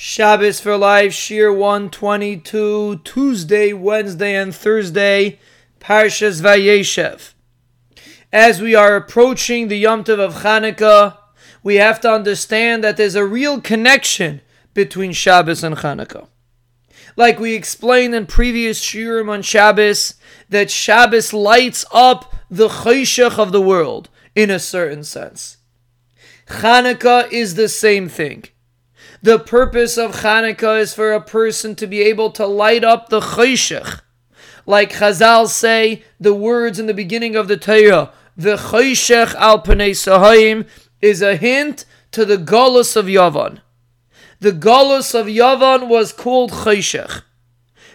Shabbos for Life, Shiur 122, Tuesday, Wednesday, and Thursday, Parshas Vayeshev. As we are approaching the Yom Tov of Hanukkah, we have to understand that there's a real connection between Shabbos and Hanukkah. Like we explained in previous Shiurim on Shabbos, that Shabbos lights up the Chayshach of the world, in a certain sense. Hanukkah is the same thing. The purpose of Hanukkah is for a person to be able to light up the Chayshech. Like Chazal say, the words in the beginning of the Torah, the Chayshech al Panei Sahayim, is a hint to the Golos of Yavan. The Golos of Yavan was called Chayshech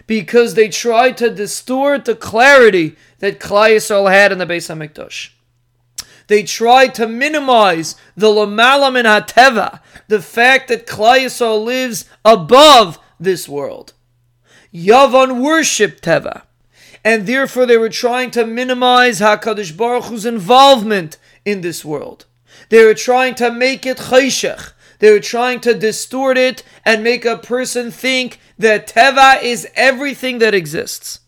because they tried to distort the clarity that Klal Yisrael had in the Beis Hamikdash. They tried to minimize the Lamalam and Hateva, the fact that Klal lives above this world. Yavan worshipped Teva, and therefore they were trying to minimize Hakadosh Baruch Hu's involvement in this world. They were trying to make it chayshech. They were trying to distort it and make a person think that Teva is everything that exists.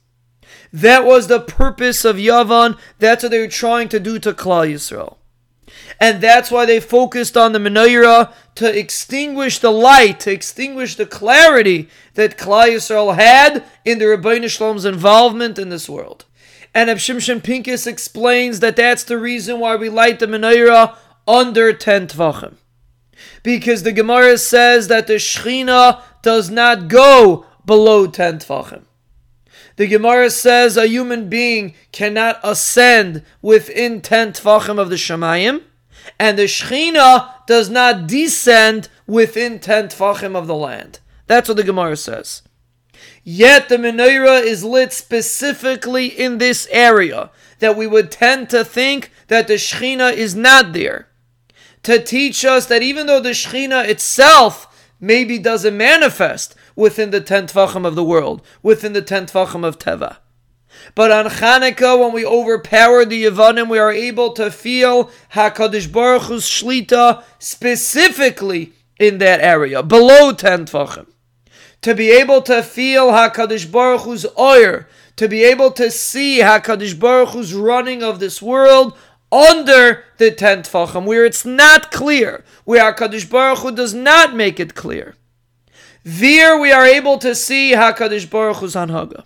That was the purpose of Yavan. That's what they were trying to do to Klal Yisrael. And that's why they focused on the menorah to extinguish the light, to extinguish the clarity that Klal Yisrael had in the Ribbono Shel Olam's involvement in this world. And Rav Shimshon Pincus explains that that's the reason why we light the menorah under 10 tfachim. Because the Gemara says that the Shechina does not go below 10 tfachim. The Gemara says a human being cannot ascend within 10 tfachim of the Shemayim, and the Shechina does not descend within 10 tfachim of the land. That's what the Gemara says. Yet the menorah is lit specifically in this area, that we would tend to think that the Shechina is not there. To teach us that even though the Shechina itself maybe doesn't manifest within the ten tfachim of the world, within the ten tfachim of Teva. But on Chanukah, when we overpower the Yavanim, we are able to feel Hakadosh Baruch Hu's shlita specifically in that area, below ten tfachim. To be able to feel Hakadosh Baruch Hu's oyer, to be able to see Hakadosh Baruch Hu's running of this world under the ten tfachim, where it's not clear, where Hakadosh Baruch Hu does not make it clear. There we are able to see Hakadosh Baruch Hu's Hanhaga.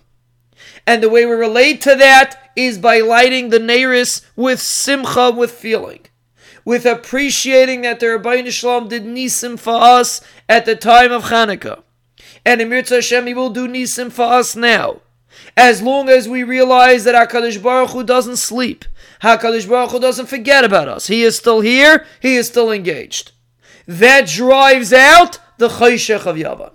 And the way we relate to that is by lighting the Neiris with simcha, with feeling. With appreciating that the Ribbono Shel Olam did nisim for us at the time of Hanukkah. And Emir Hashem, He will do nisim for us now. As long as we realize that HaKadosh Baruch Hu doesn't sleep, HaKadosh Baruch Hu doesn't forget about us. He is still here, He is still engaged. That drives out the Chayshech of Yavan.